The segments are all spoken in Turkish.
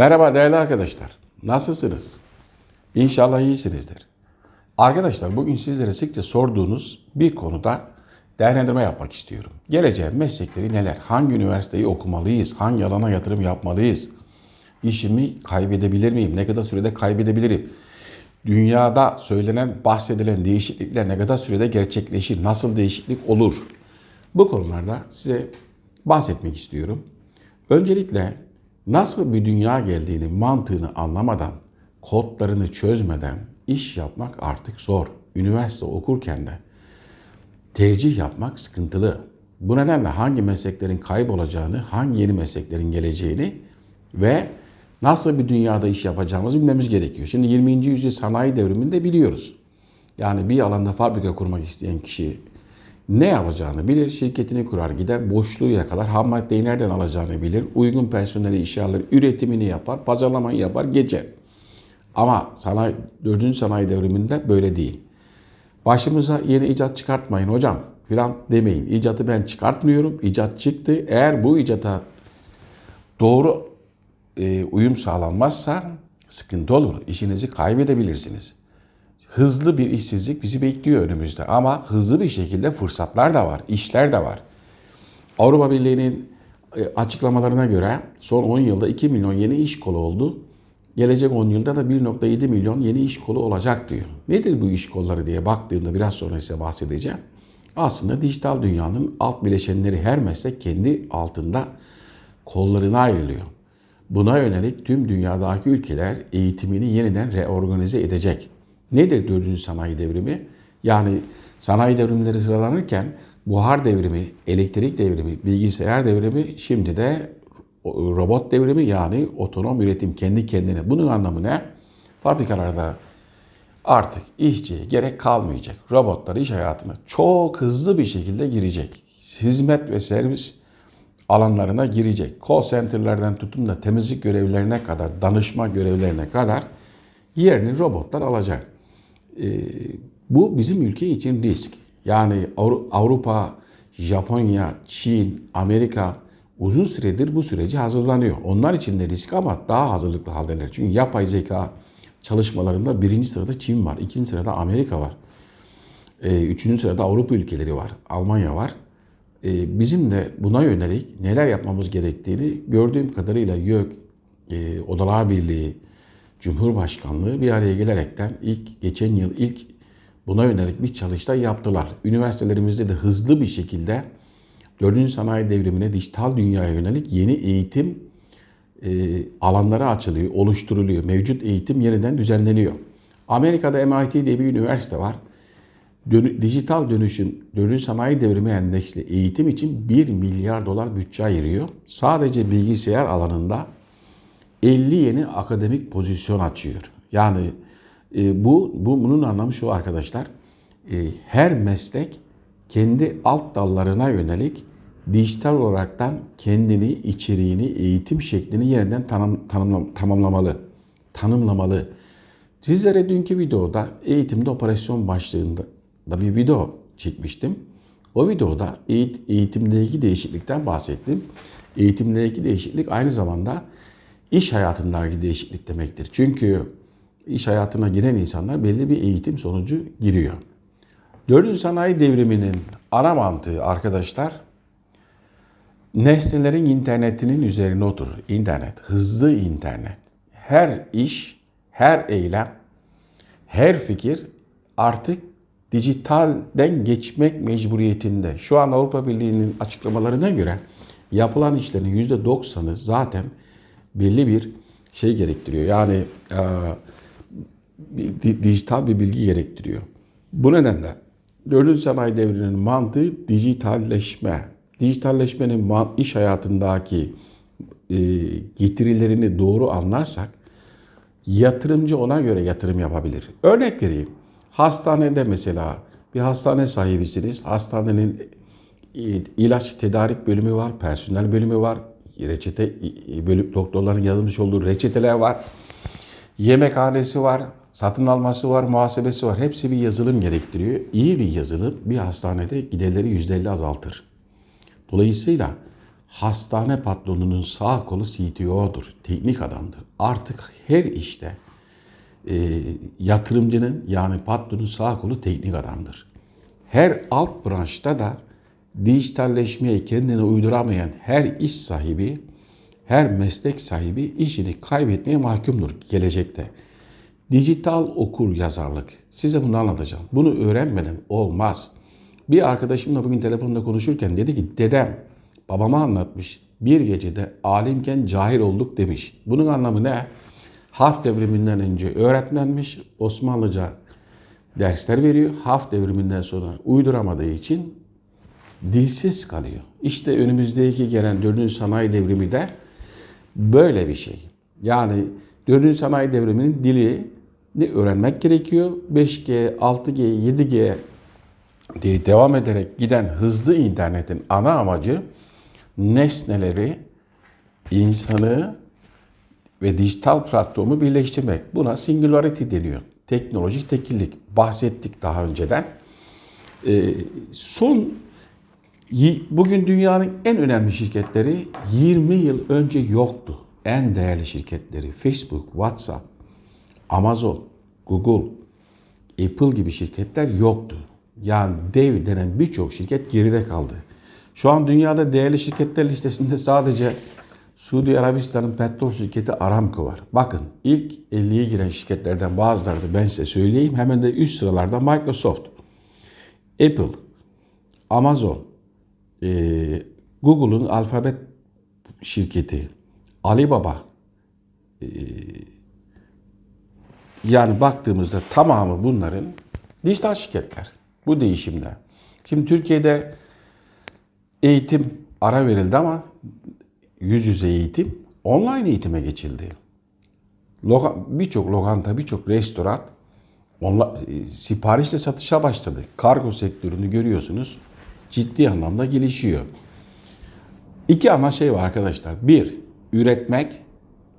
Merhaba değerli arkadaşlar. Nasılsınız? İnşallah iyisinizdir. Arkadaşlar bugün sizlere sıkça sorduğunuz bir konuda değerlendirme yapmak istiyorum. Geleceğin meslekleri neler? Hangi üniversiteyi okumalıyız? Hangi alana yatırım yapmalıyız? İşimi kaybedebilir miyim? Ne kadar sürede kaybedebilirim? Dünyada söylenen, bahsedilen değişiklikler ne kadar sürede gerçekleşir? Nasıl değişiklik olur? Bu konularda size bahsetmek istiyorum. Öncelikle nasıl bir dünya geldiğini, mantığını anlamadan, kodlarını çözmeden iş yapmak artık zor. Üniversite okurken de tercih yapmak sıkıntılı. Bu nedenle hangi mesleklerin kaybolacağını, hangi yeni mesleklerin geleceğini ve nasıl bir dünyada iş yapacağımızı bilmemiz gerekiyor. Şimdi 20. yüzyıl sanayi devriminde biliyoruz. Yani bir alanda fabrika kurmak isteyen kişi ne yapacağını bilir, şirketini kurar gider, boşluğu yakalar, ham maddeyi nereden alacağını bilir, uygun personeli işe alır, üretimini yapar, pazarlamayı yapar, geçer. Ama sanayi, 4. sanayi devriminde böyle değil. Başımıza yeni icat çıkartmayın hocam filan demeyin. İcatı ben çıkartmıyorum. İcat çıktı. Eğer bu icata doğru e, uyum sağlanmazsa sıkıntı olur. İşinizi kaybedebilirsiniz. Hızlı bir işsizlik bizi bekliyor önümüzde ama hızlı bir şekilde fırsatlar da var, işler de var. Avrupa Birliği'nin e, açıklamalarına göre son 10 yılda 2 milyon yeni iş kolu oldu. Gelecek 10 yılda da 1.7 milyon yeni iş kolu olacak diyor. Nedir bu iş kolları diye baktığımda biraz sonra size bahsedeceğim. Aslında dijital dünyanın alt bileşenleri her meslek kendi altında kollarına ayrılıyor. Buna yönelik tüm dünyadaki ülkeler eğitimini yeniden reorganize edecek. Nedir 4. sanayi devrimi? Yani sanayi devrimleri sıralanırken buhar devrimi, elektrik devrimi, bilgisayar devrimi şimdi de robot devrimi yani otonom üretim kendi kendine. Bunun anlamı ne? Fabrikalarda artık işçiye gerek kalmayacak. Robotlar iş hayatına çok hızlı bir şekilde girecek. Hizmet ve servis alanlarına girecek. Call center'lardan tutun da temizlik görevlerine kadar, danışma görevlerine kadar yerini robotlar alacak. Ee, bu bizim ülke için risk. Yani Avrupa, Japonya, Çin, Amerika uzun süredir bu süreci hazırlanıyor. Onlar için de risk ama daha hazırlıklı haldeler. Çünkü yapay zeka çalışmalarında birinci sırada Çin var, ikinci sırada Amerika var. Ee, üçüncü sırada Avrupa ülkeleri var, Almanya var. Ee, bizim de buna yönelik neler yapmamız gerektiğini gördüğüm kadarıyla YÖK, Odalar Birliği, Cumhurbaşkanlığı bir araya gelerekten ilk geçen yıl ilk buna yönelik bir çalıştay yaptılar. Üniversitelerimizde de hızlı bir şekilde 4. sanayi devrimine dijital dünyaya yönelik yeni eğitim e, alanları açılıyor, oluşturuluyor. Mevcut eğitim yeniden düzenleniyor. Amerika'da MIT diye bir üniversite var. Dijital dönüşüm, 4. sanayi devrimi endeksli eğitim için 1 milyar dolar bütçe ayırıyor. Sadece bilgisayar alanında 50 yeni akademik pozisyon açıyor. Yani e, bu, bu bunun anlamı şu arkadaşlar. E, her meslek kendi alt dallarına yönelik dijital olaraktan kendini, içeriğini, eğitim şeklini yeniden tanım, tanımlam, tamamlamalı, tanımlamalı. Sizlere dünkü videoda eğitimde operasyon başlığında da bir video çekmiştim. O videoda eğitimdeki değişiklikten bahsettim. Eğitimdeki değişiklik aynı zamanda iş hayatındaki değişiklik demektir. Çünkü iş hayatına giren insanlar belli bir eğitim sonucu giriyor. Dördüncü sanayi devriminin ana mantığı arkadaşlar nesnelerin internetinin üzerine oturur. İnternet, hızlı internet. Her iş, her eylem, her fikir artık dijitalden geçmek mecburiyetinde. Şu an Avrupa Birliği'nin açıklamalarına göre yapılan işlerin %90'ı zaten belli bir şey gerektiriyor. Yani e, dijital bir bilgi gerektiriyor. Bu nedenle 4. sanayi devrinin mantığı dijitalleşme. Dijitalleşmenin iş hayatındaki e, getirilerini doğru anlarsak yatırımcı ona göre yatırım yapabilir. Örnek vereyim. Hastanede mesela bir hastane sahibisiniz. Hastanenin e, ilaç tedarik bölümü var, personel bölümü var, reçete bölüm, doktorların yazmış olduğu reçeteler var. Yemekhanesi var, satın alması var, muhasebesi var. Hepsi bir yazılım gerektiriyor. İyi bir yazılım bir hastanede giderleri %50 azaltır. Dolayısıyla hastane patronunun sağ kolu CTO'dur, teknik adamdır. Artık her işte e, yatırımcının yani patronun sağ kolu teknik adamdır. Her alt branşta da dijitalleşmeye kendini uyduramayan her iş sahibi, her meslek sahibi işini kaybetmeye mahkumdur gelecekte. Dijital okur yazarlık. Size bunu anlatacağım. Bunu öğrenmeden olmaz. Bir arkadaşımla bugün telefonda konuşurken dedi ki dedem babama anlatmış. Bir gecede alimken cahil olduk demiş. Bunun anlamı ne? Harf devriminden önce öğretmenmiş. Osmanlıca dersler veriyor. Harf devriminden sonra uyduramadığı için dilsiz kalıyor. İşte önümüzdeki gelen 4. sanayi devrimi de böyle bir şey. Yani 4. sanayi devriminin dilini öğrenmek gerekiyor. 5G, 6G, 7G diye devam ederek giden hızlı internetin ana amacı nesneleri, insanı ve dijital platformu birleştirmek. Buna singularity deniyor. Teknolojik tekillik. Bahsettik daha önceden. Ee, son Bugün dünyanın en önemli şirketleri 20 yıl önce yoktu. En değerli şirketleri Facebook, WhatsApp, Amazon, Google, Apple gibi şirketler yoktu. Yani dev denen birçok şirket geride kaldı. Şu an dünyada değerli şirketler listesinde sadece Suudi Arabistan'ın petrol şirketi Aramco var. Bakın ilk 50'ye giren şirketlerden bazıları da ben size söyleyeyim. Hemen de üst sıralarda Microsoft, Apple, Amazon, e, Google'un alfabet şirketi, Alibaba, e, yani baktığımızda tamamı bunların dijital şirketler. Bu değişimde. Şimdi Türkiye'de eğitim ara verildi ama yüz yüze eğitim online eğitime geçildi. Birçok lokanta, birçok restoran onla, e, siparişle satışa başladı. Kargo sektörünü görüyorsunuz ciddi anlamda gelişiyor. İki ana şey var arkadaşlar. Bir, üretmek.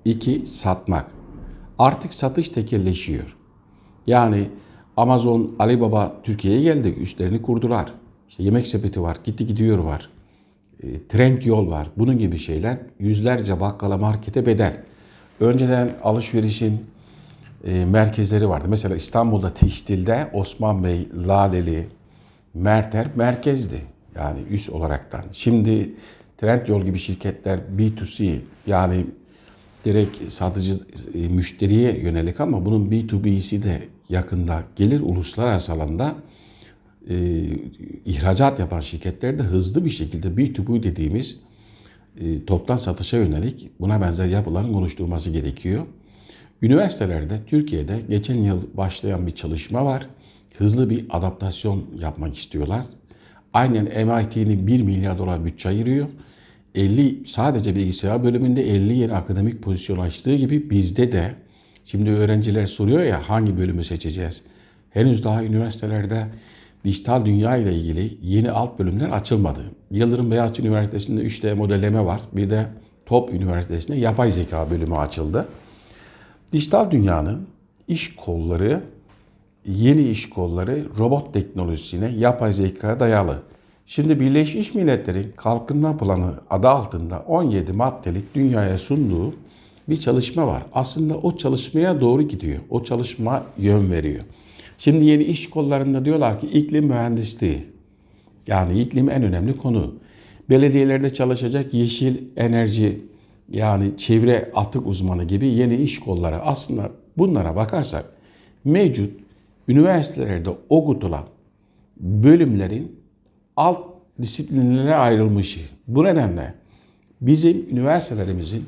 iki satmak. Artık satış tekelleşiyor. Yani Amazon, Alibaba Türkiye'ye geldi. Üstlerini kurdular. İşte yemek sepeti var, gitti gidiyor var. E, trend yol var. Bunun gibi şeyler yüzlerce bakkala markete bedel. Önceden alışverişin e, merkezleri vardı. Mesela İstanbul'da tekstilde Osman Bey, Ladeli, Merter merkezdi. Yani üst olaraktan. Şimdi Trendyol gibi şirketler B2C yani direkt satıcı e, müşteriye yönelik ama bunun B2B'si de yakında gelir uluslararası alanda e, ihracat yapan şirketler de hızlı bir şekilde B2B dediğimiz e, toptan satışa yönelik buna benzer yapıların oluşturulması gerekiyor. Üniversitelerde Türkiye'de geçen yıl başlayan bir çalışma var hızlı bir adaptasyon yapmak istiyorlar. Aynen MIT'nin 1 milyar dolar bütçe ayırıyor. 50 sadece bilgisayar bölümünde 50 yeni akademik pozisyon açtığı gibi bizde de şimdi öğrenciler soruyor ya hangi bölümü seçeceğiz? Henüz daha üniversitelerde dijital dünya ile ilgili yeni alt bölümler açılmadı. Yıldırım Beyazıt Üniversitesi'nde 3D modelleme var. Bir de Top Üniversitesi'nde yapay zeka bölümü açıldı. Dijital dünyanın iş kolları yeni iş kolları robot teknolojisine, yapay zekaya dayalı. Şimdi Birleşmiş Milletler'in kalkınma planı adı altında 17 maddelik dünyaya sunduğu bir çalışma var. Aslında o çalışmaya doğru gidiyor. O çalışma yön veriyor. Şimdi yeni iş kollarında diyorlar ki iklim mühendisliği. Yani iklim en önemli konu. Belediyelerde çalışacak yeşil enerji yani çevre atık uzmanı gibi yeni iş kolları. Aslında bunlara bakarsak mevcut üniversitelerde okutulan bölümlerin alt disiplinlere ayrılmışı. Bu nedenle bizim üniversitelerimizin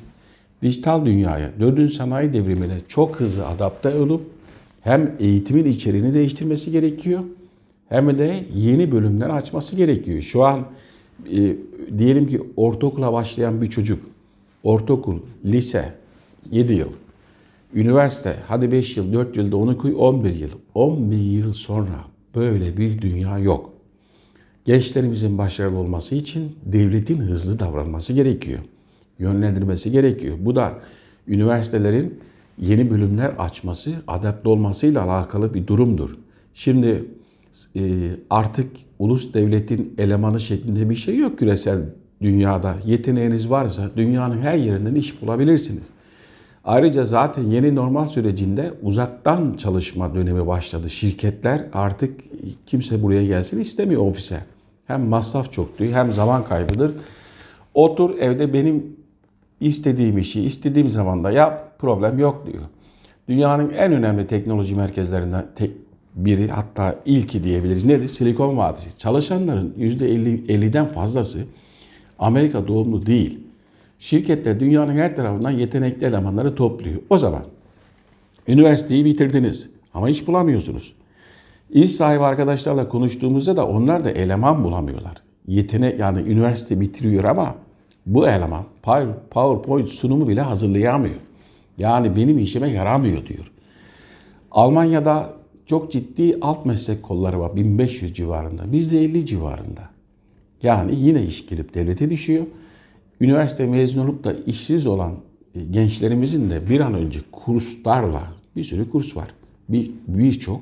dijital dünyaya, dördüncü sanayi devrimine çok hızlı adapte olup hem eğitimin içeriğini değiştirmesi gerekiyor hem de yeni bölümler açması gerekiyor. Şu an e, diyelim ki ortaokula başlayan bir çocuk, ortaokul, lise 7 yıl Üniversite hadi 5 yıl, 4 yılda onu koy 11 yıl. 11 yıl sonra böyle bir dünya yok. Gençlerimizin başarılı olması için devletin hızlı davranması gerekiyor. Yönlendirmesi gerekiyor. Bu da üniversitelerin yeni bölümler açması, adapte olmasıyla alakalı bir durumdur. Şimdi e, artık ulus devletin elemanı şeklinde bir şey yok küresel dünyada yeteneğiniz varsa dünyanın her yerinden iş bulabilirsiniz. Ayrıca zaten yeni normal sürecinde uzaktan çalışma dönemi başladı. Şirketler artık kimse buraya gelsin istemiyor ofise. Hem masraf çok diyor hem zaman kaybıdır. Otur evde benim istediğim işi istediğim zamanda yap problem yok diyor. Dünyanın en önemli teknoloji merkezlerinden tek biri hatta ilki diyebiliriz. Nedir? Silikon Vadisi. Çalışanların %50, 50'den fazlası Amerika doğumlu değil. Şirketler dünyanın her tarafından yetenekli elemanları topluyor. O zaman üniversiteyi bitirdiniz ama iş bulamıyorsunuz. İş sahibi arkadaşlarla konuştuğumuzda da onlar da eleman bulamıyorlar. Yetenek yani üniversite bitiriyor ama bu eleman PowerPoint sunumu bile hazırlayamıyor. Yani benim işime yaramıyor diyor. Almanya'da çok ciddi alt meslek kolları var 1500 civarında. Bizde 50 civarında. Yani yine iş gelip devlete düşüyor. Üniversite mezun olup da işsiz olan e, gençlerimizin de bir an önce kurslarla bir sürü kurs var. Bir birçok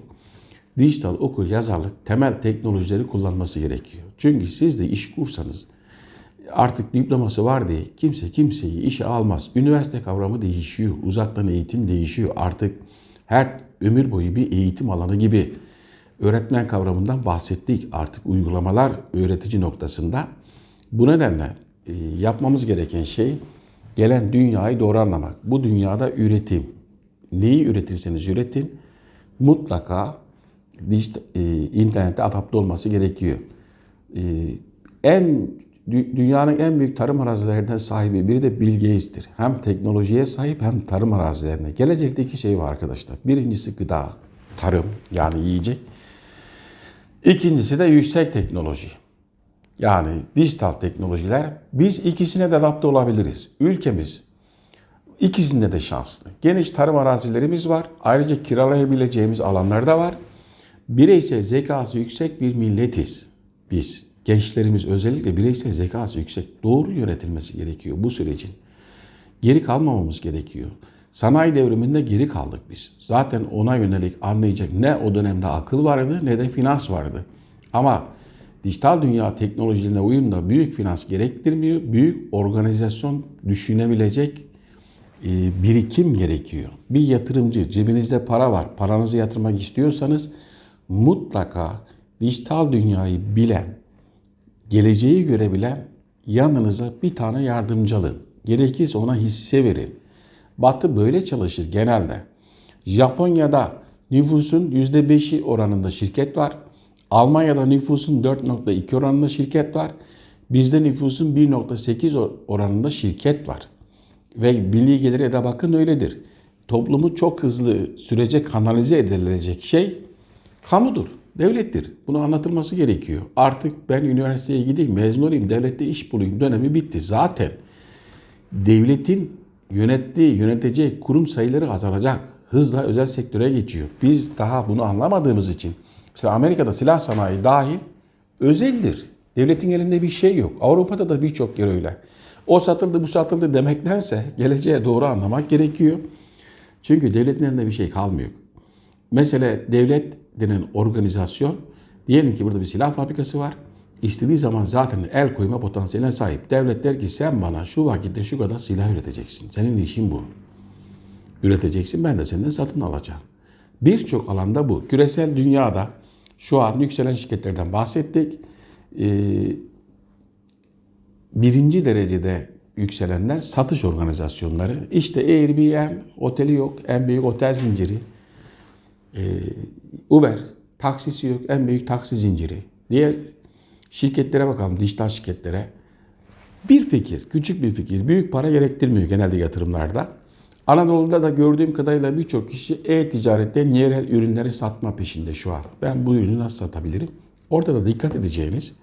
dijital okul yazarlık temel teknolojileri kullanması gerekiyor. Çünkü siz de iş kursanız artık diploması var diye kimse kimseyi işe almaz. Üniversite kavramı değişiyor. Uzaktan eğitim değişiyor. Artık her ömür boyu bir eğitim alanı gibi öğretmen kavramından bahsettik. Artık uygulamalar öğretici noktasında. Bu nedenle yapmamız gereken şey gelen dünyayı doğru anlamak. Bu dünyada üretim. Neyi üretirseniz üretin mutlaka dijital, e, internete adapte olması gerekiyor. E, en dünyanın en büyük tarım arazilerinden sahibi biri de Bill Gates'tir. Hem teknolojiye sahip hem tarım arazilerine. Gelecekte iki şey var arkadaşlar. Birincisi gıda, tarım yani yiyecek. İkincisi de yüksek teknoloji. Yani dijital teknolojiler. Biz ikisine de adapte olabiliriz. Ülkemiz ikisinde de şanslı. Geniş tarım arazilerimiz var. Ayrıca kiralayabileceğimiz alanlar da var. Bireysel zekası yüksek bir milletiz biz gençlerimiz özellikle bireysel zekası yüksek doğru yönetilmesi gerekiyor bu sürecin. Geri kalmamamız gerekiyor. Sanayi devriminde geri kaldık biz. Zaten ona yönelik anlayacak ne o dönemde akıl vardı ne de finans vardı. Ama dijital dünya teknolojilerine uyumda büyük finans gerektirmiyor. Büyük organizasyon düşünebilecek e, birikim gerekiyor. Bir yatırımcı cebinizde para var. Paranızı yatırmak istiyorsanız mutlaka dijital dünyayı bilen, geleceği görebilen yanınıza bir tane yardımcı alın. Gerekirse ona hisse verin. Batı böyle çalışır genelde. Japonya'da nüfusun %5'i oranında şirket var. Almanya'da nüfusun 4.2 oranında şirket var. Bizde nüfusun 1.8 oranında şirket var. Ve milli gelire de bakın öyledir. Toplumu çok hızlı sürece kanalize edilecek şey kamudur devlettir. Bunu anlatılması gerekiyor. Artık ben üniversiteye gideyim, mezun olayım, devlette iş bulayım dönemi bitti. Zaten devletin yönettiği, yöneteceği kurum sayıları azalacak. Hızla özel sektöre geçiyor. Biz daha bunu anlamadığımız için mesela Amerika'da silah sanayi dahil özeldir. Devletin elinde bir şey yok. Avrupa'da da birçok yer öyle. O satıldı bu satıldı demektense geleceğe doğru anlamak gerekiyor. Çünkü devletin elinde bir şey kalmıyor. Mesela devlet denen organizasyon diyelim ki burada bir silah fabrikası var. İstediği zaman zaten el koyma potansiyeline sahip. Devlet der ki sen bana şu vakitte şu kadar silah üreteceksin. Senin işin bu. Üreteceksin ben de senden satın alacağım. Birçok alanda bu. Küresel dünyada şu an yükselen şirketlerden bahsettik. Ee, birinci derecede yükselenler satış organizasyonları. İşte Airbnb oteli yok, en büyük otel zinciri. Ee, Uber taksisi yok. En büyük taksi zinciri. Diğer şirketlere bakalım. Dijital şirketlere. Bir fikir, küçük bir fikir, büyük para gerektirmiyor genelde yatırımlarda. Anadolu'da da gördüğüm kadarıyla birçok kişi e-ticaretten yerel ürünleri satma peşinde şu an. Ben bu ürünü nasıl satabilirim? Orada da dikkat edeceğiniz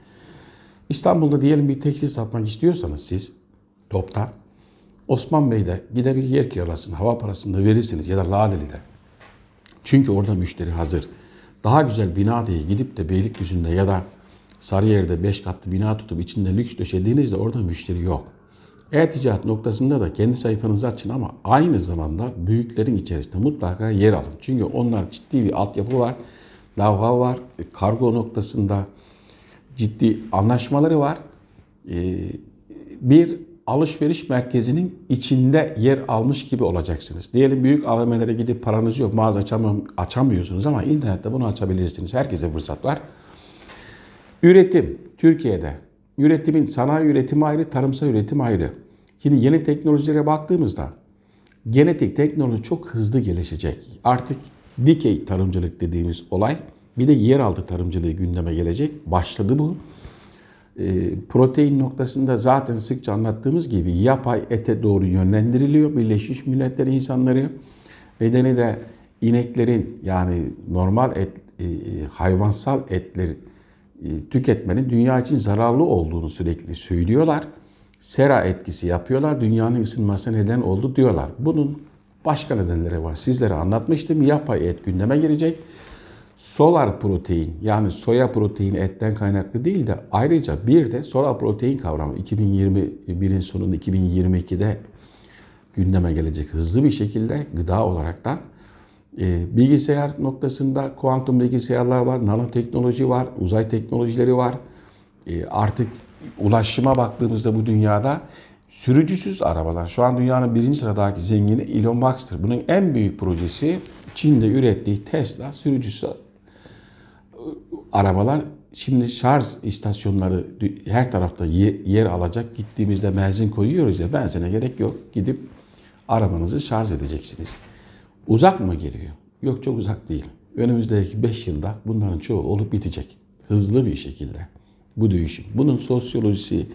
İstanbul'da diyelim bir tekstil satmak istiyorsanız siz toptan Osman Bey'de gidebilir yer kiralasın, hava parasını verirsiniz ya da Laleli'de. Çünkü orada müşteri hazır. Daha güzel bina diye gidip de Beylikdüzü'nde ya da Sarıyer'de 5 katlı bina tutup içinde lüks döşediğinizde orada müşteri yok. E-ticaret noktasında da kendi sayfanızı açın ama aynı zamanda büyüklerin içerisinde mutlaka yer alın. Çünkü onlar ciddi bir altyapı var, lavha var, kargo noktasında ciddi anlaşmaları var. Ee, bir alışveriş merkezinin içinde yer almış gibi olacaksınız. Diyelim büyük AVM'lere gidip paranız yok, mağaza açamam- açamıyorsunuz ama internette bunu açabilirsiniz. Herkese fırsat var. Üretim Türkiye'de. Üretimin sanayi üretimi ayrı, tarımsal üretim ayrı. Şimdi yeni teknolojilere baktığımızda genetik teknoloji çok hızlı gelişecek. Artık dikey tarımcılık dediğimiz olay bir de yeraltı tarımcılığı gündeme gelecek. Başladı bu. E, protein noktasında zaten sıkça anlattığımız gibi yapay ete doğru yönlendiriliyor. Birleşmiş Milletler insanları bedeni de ineklerin yani normal et, e, hayvansal etleri e, tüketmenin dünya için zararlı olduğunu sürekli söylüyorlar. Sera etkisi yapıyorlar. Dünyanın ısınmasına neden oldu diyorlar. Bunun başka nedenleri var. Sizlere anlatmıştım. Yapay et gündeme girecek. Solar protein yani soya proteini etten kaynaklı değil de ayrıca bir de solar protein kavramı 2021'in sonunda 2022'de gündeme gelecek hızlı bir şekilde gıda olaraktan. E, bilgisayar noktasında kuantum bilgisayarlar var, nanoteknoloji var, uzay teknolojileri var. E, artık ulaşıma baktığımızda bu dünyada sürücüsüz arabalar. Şu an dünyanın birinci sıradaki zengini Elon Musk'tır. Bunun en büyük projesi Çin'de ürettiği Tesla sürücüsü arabalar şimdi şarj istasyonları her tarafta ye- yer alacak. Gittiğimizde benzin koyuyoruz ya benzine gerek yok. Gidip arabanızı şarj edeceksiniz. Uzak mı geliyor? Yok çok uzak değil. Önümüzdeki 5 yılda bunların çoğu olup bitecek. Hızlı bir şekilde bu değişim. Bunun sosyolojisi,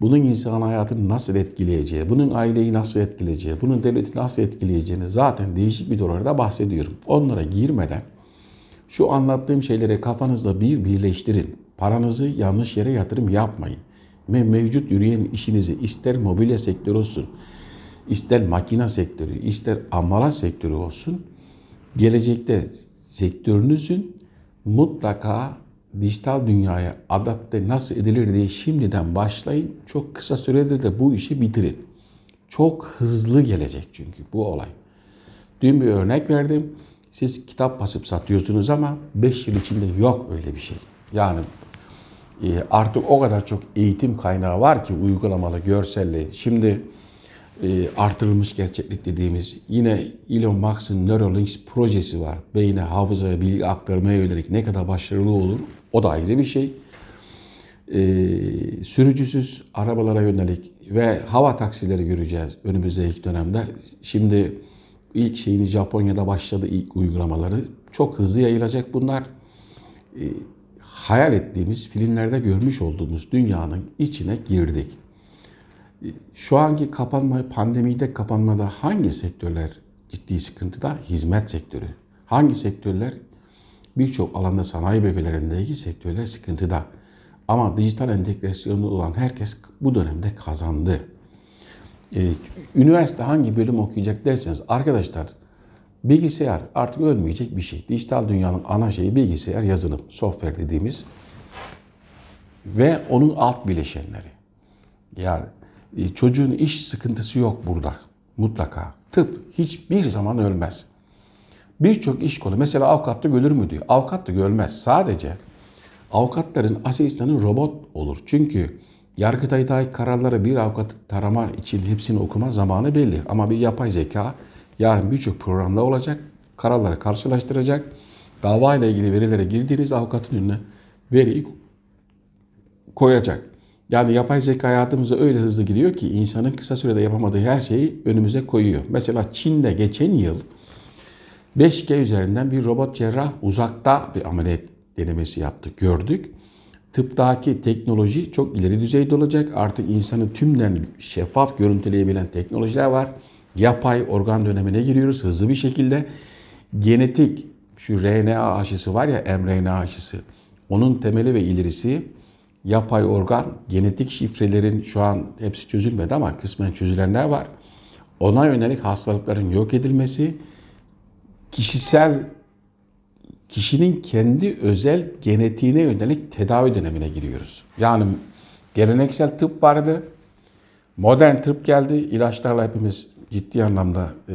bunun insan hayatını nasıl etkileyeceği, bunun aileyi nasıl etkileyeceği, bunun devleti nasıl etkileyeceğini zaten değişik videolarda bahsediyorum. Onlara girmeden şu anlattığım şeyleri kafanızda bir birleştirin. Paranızı yanlış yere yatırım yapmayın. Ve mevcut yürüyen işinizi ister mobilya sektörü olsun, ister makine sektörü, ister ambalaj sektörü olsun, gelecekte sektörünüzün mutlaka dijital dünyaya adapte nasıl edilir diye şimdiden başlayın. Çok kısa sürede de bu işi bitirin. Çok hızlı gelecek çünkü bu olay. Dün bir örnek verdim. Siz kitap basıp satıyorsunuz ama 5 yıl içinde yok öyle bir şey. Yani e, artık o kadar çok eğitim kaynağı var ki uygulamalı, görselli. Şimdi e, artırılmış gerçeklik dediğimiz yine Elon Musk'ın Neuralinks projesi var. Beyne, hafızaya, bilgi aktarmaya yönelik ne kadar başarılı olur o da ayrı bir şey. E, sürücüsüz arabalara yönelik ve hava taksileri göreceğiz önümüzdeki dönemde. Şimdi ilk şeyini Japonya'da başladı ilk uygulamaları. Çok hızlı yayılacak bunlar. E, hayal ettiğimiz filmlerde görmüş olduğumuz dünyanın içine girdik. Şu anki kapanma, pandemide kapanmada hangi sektörler ciddi sıkıntıda? Hizmet sektörü. Hangi sektörler? Birçok alanda sanayi bölgelerindeki sektörler sıkıntıda. Ama dijital entegrasyonu olan herkes bu dönemde kazandı. Ee, üniversite hangi bölüm okuyacak derseniz arkadaşlar bilgisayar artık ölmeyecek bir şey. Dijital dünyanın ana şeyi bilgisayar, yazılım, software dediğimiz ve onun alt bileşenleri. Yani çocuğun iş sıkıntısı yok burada. Mutlaka. Tıp hiçbir zaman ölmez. Birçok iş kolu mesela avukatlık ölür mü diyor. Avukat da ölmez. Sadece avukatların asistanı robot olur. Çünkü Yargıtay'daki kararları bir avukat tarama için hepsini okuma zamanı belli. Ama bir yapay zeka yarın birçok programda olacak. Kararları karşılaştıracak. Dava ile ilgili verilere girdiğiniz avukatın önüne veriyi koyacak. Yani yapay zeka hayatımıza öyle hızlı giriyor ki insanın kısa sürede yapamadığı her şeyi önümüze koyuyor. Mesela Çin'de geçen yıl 5G üzerinden bir robot cerrah uzakta bir ameliyat denemesi yaptı, gördük. Tıptaki teknoloji çok ileri düzeyde olacak. Artık insanı tümden şeffaf görüntüleyebilen teknolojiler var. Yapay organ dönemine giriyoruz hızlı bir şekilde. Genetik şu RNA aşısı var ya mRNA aşısı. Onun temeli ve ilerisi yapay organ, genetik şifrelerin şu an hepsi çözülmedi ama kısmen çözülenler var. Ona yönelik hastalıkların yok edilmesi, kişisel kişinin kendi özel genetiğine yönelik tedavi dönemine giriyoruz. Yani geleneksel tıp vardı, modern tıp geldi. İlaçlarla hepimiz ciddi anlamda e,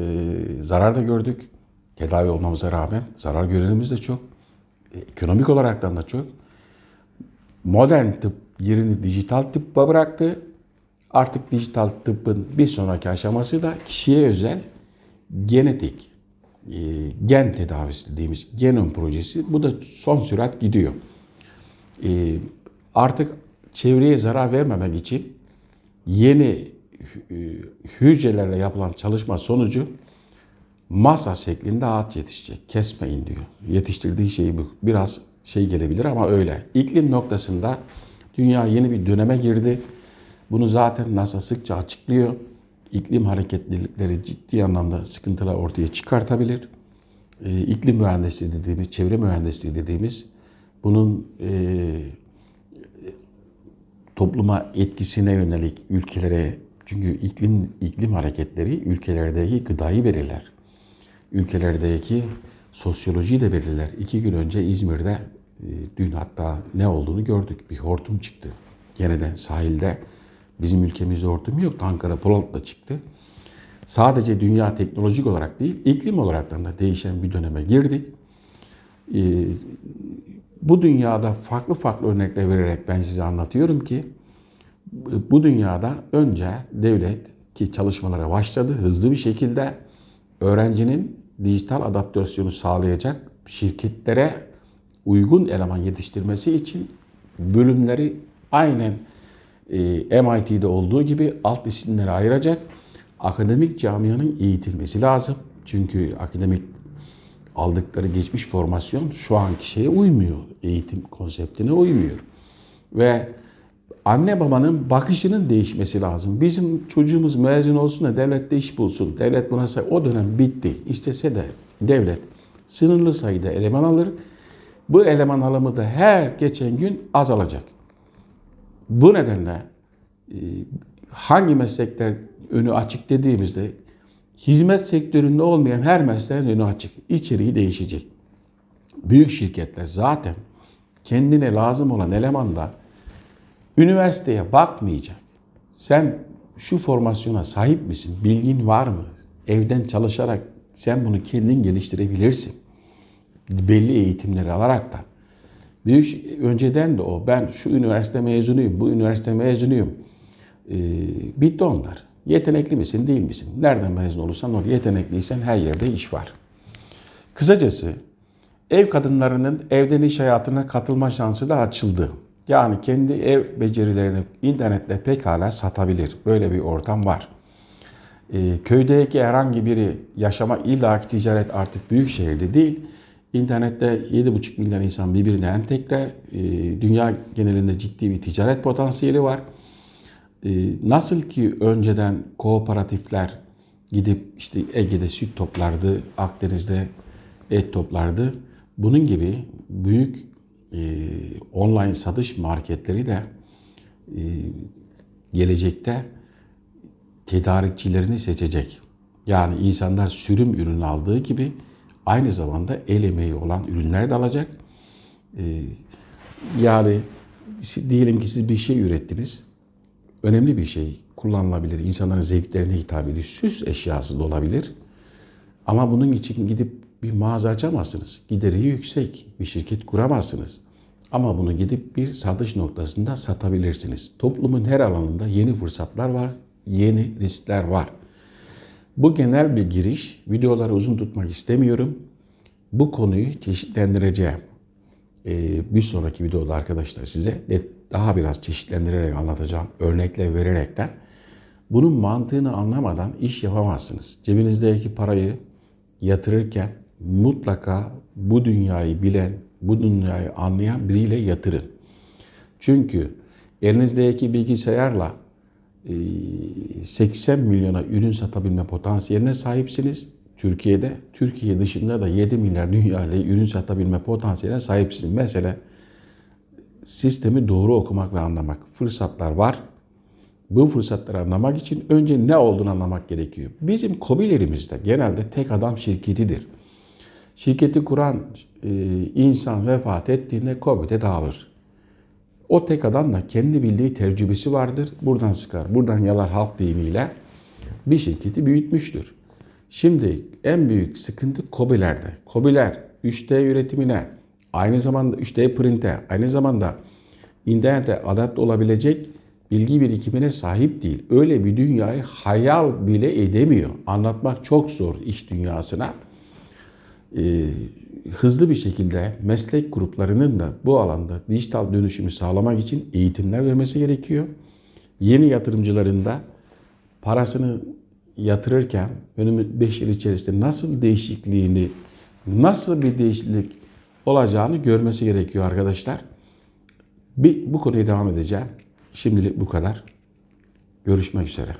zarar da gördük. Tedavi olmamıza rağmen zarar görenimiz de çok. E, ekonomik olaraktan da çok modern tıp yerini dijital tıbba bıraktı. Artık dijital tıbbın bir sonraki aşaması da kişiye özel genetik, e, gen tedavisi dediğimiz genom projesi. Bu da son sürat gidiyor. E, artık çevreye zarar vermemek için yeni hü- hücrelerle yapılan çalışma sonucu masa şeklinde ağaç yetişecek. Kesmeyin diyor. Yetiştirdiği şey bu. Biraz şey gelebilir ama öyle. İklim noktasında dünya yeni bir döneme girdi. Bunu zaten NASA sıkça açıklıyor. İklim hareketlilikleri ciddi anlamda sıkıntılar ortaya çıkartabilir. Ee, iklim mühendisliği dediğimiz, çevre mühendisliği dediğimiz bunun e, topluma etkisine yönelik ülkelere çünkü iklim iklim hareketleri ülkelerdeki gıdayı belirler. Ülkelerdeki sosyolojiyi de belirler. İki gün önce İzmir'de e, dün hatta ne olduğunu gördük. Bir hortum çıktı. Yeniden sahilde bizim ülkemizde hortum yok. Ankara Polat'ta çıktı. Sadece dünya teknolojik olarak değil, iklim olarak da değişen bir döneme girdik. Ee, bu dünyada farklı farklı örnekler vererek ben size anlatıyorum ki bu dünyada önce devlet ki çalışmalara başladı hızlı bir şekilde öğrencinin dijital adaptasyonu sağlayacak şirketlere uygun eleman yetiştirmesi için bölümleri aynen e, MIT'de olduğu gibi alt isimlere ayıracak. Akademik camianın eğitilmesi lazım. Çünkü akademik aldıkları geçmiş formasyon şu anki şeye uymuyor. Eğitim konseptine uymuyor. Ve anne babanın bakışının değişmesi lazım. Bizim çocuğumuz mezun olsun da devlet de iş bulsun. Devlet buna say o dönem bitti. İstese de devlet sınırlı sayıda eleman alır. Bu eleman alımı da her geçen gün azalacak. Bu nedenle e, hangi meslekler önü açık dediğimizde hizmet sektöründe olmayan her mesleğin önü açık. İçeriği değişecek. Büyük şirketler zaten kendine lazım olan elemanda üniversiteye bakmayacak. Sen şu formasyona sahip misin? Bilgin var mı? Evden çalışarak sen bunu kendin geliştirebilirsin. Belli eğitimleri alarak da. Büyük önceden de o. Ben şu üniversite mezunuyum, bu üniversite mezunuyum. Ee, bitti onlar. Yetenekli misin, değil misin? Nereden mezun olursan ol. Yetenekliysen her yerde iş var. Kısacası ev kadınlarının evden iş hayatına katılma şansı da açıldı. Yani kendi ev becerilerini internette pekala satabilir. Böyle bir ortam var. Ee, köydeki herhangi biri yaşama illaki ticaret artık büyük şehirde değil. İnternette 7,5 milyon insan birbirine entegre. Ee, dünya genelinde ciddi bir ticaret potansiyeli var. Ee, nasıl ki önceden kooperatifler gidip işte Ege'de süt toplardı, Akdeniz'de et toplardı. Bunun gibi büyük e, online satış marketleri de e, gelecekte tedarikçilerini seçecek. Yani insanlar sürüm ürün aldığı gibi aynı zamanda el emeği olan ürünler de alacak. E, yani diyelim ki siz bir şey ürettiniz. Önemli bir şey kullanılabilir. insanların zevklerine hitap ediyor. Süs eşyası da olabilir. Ama bunun için gidip bir mağaza açamazsınız. Gideri yüksek. Bir şirket kuramazsınız. Ama bunu gidip bir satış noktasında satabilirsiniz. Toplumun her alanında yeni fırsatlar var, yeni riskler var. Bu genel bir giriş. Videoları uzun tutmak istemiyorum. Bu konuyu çeşitlendireceğim. Ee, bir sonraki videoda arkadaşlar size daha biraz çeşitlendirerek anlatacağım. Örnekle vererekten. Bunun mantığını anlamadan iş yapamazsınız. Cebinizdeki parayı yatırırken mutlaka bu dünyayı bilen, bu dünyayı anlayan biriyle yatırın. Çünkü elinizdeki bilgisayarla 80 milyona ürün satabilme potansiyeline sahipsiniz. Türkiye'de, Türkiye dışında da 7 milyar dünya ile ürün satabilme potansiyeline sahipsiniz. Mesela sistemi doğru okumak ve anlamak. Fırsatlar var. Bu fırsatları anlamak için önce ne olduğunu anlamak gerekiyor. Bizim kobilerimizde genelde tek adam şirketidir. Şirketi kuran e, insan vefat ettiğinde KOBİ'de dağılır. O tek adam da kendi bildiği tecrübesi vardır. Buradan sıkar, buradan yalar halk deyimiyle bir şirketi büyütmüştür. Şimdi en büyük sıkıntı KOBİ'lerde. KOBİ'ler 3D üretimine, aynı zamanda 3D printe, aynı zamanda internete adapte olabilecek bilgi birikimine sahip değil. Öyle bir dünyayı hayal bile edemiyor. Anlatmak çok zor iş dünyasına. Ee, hızlı bir şekilde meslek gruplarının da bu alanda dijital dönüşümü sağlamak için eğitimler vermesi gerekiyor. Yeni yatırımcıların da parasını yatırırken önümüz 5 yıl içerisinde nasıl değişikliğini, nasıl bir değişiklik olacağını görmesi gerekiyor arkadaşlar. Bir, bu konuya devam edeceğim. Şimdilik bu kadar. Görüşmek üzere.